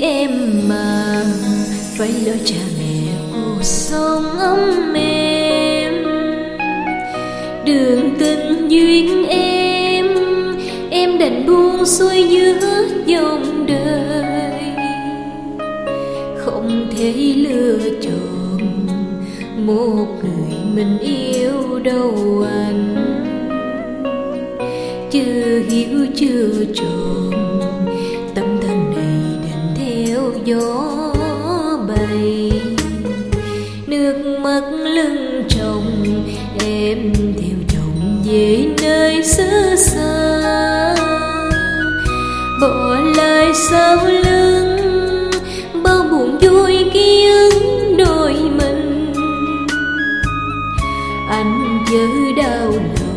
em mà phải lo cha mẹ cuộc sống ấm êm. Đường tình duyên em em đành buông xuôi giữa dòng đời. Không thể lựa chọn một người mình yêu đâu anh. Chưa hiểu, chưa tròn gió bay, nước mắt lưng chồng, em theo chồng về nơi xứ xa. Bỏ lại sau lưng, bao buồn vui ký ức đôi mình. Anh chớ đau lòng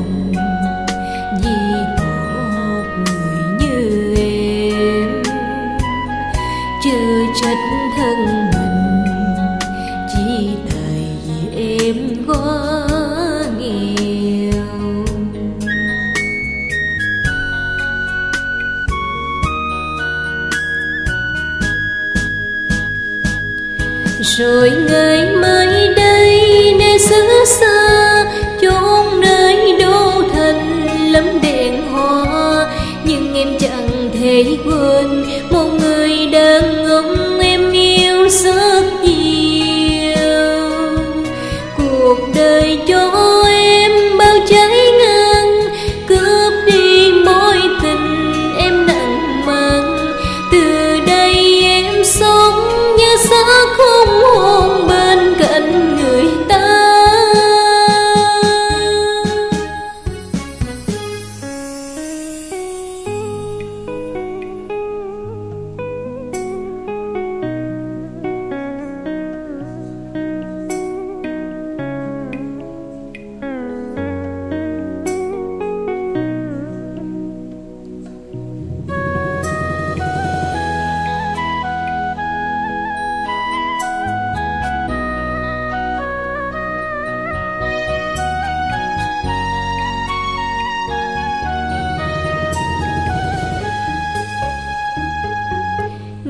chưa trách thân mình. Chỉ tại vì em quá nghèo. Rồi ngày mai đây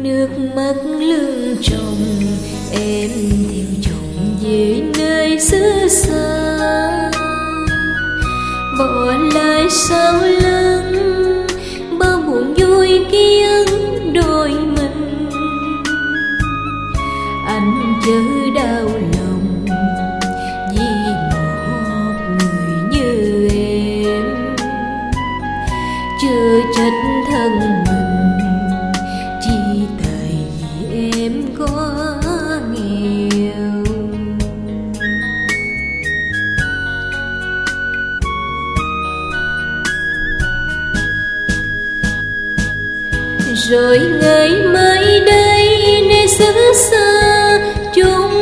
nước mắt lưng chồng, em theo chồng về nơi xứ xa. Bỏ lại sau lưng rồi ngày mai đây nơi xứ xa chúng.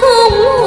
空。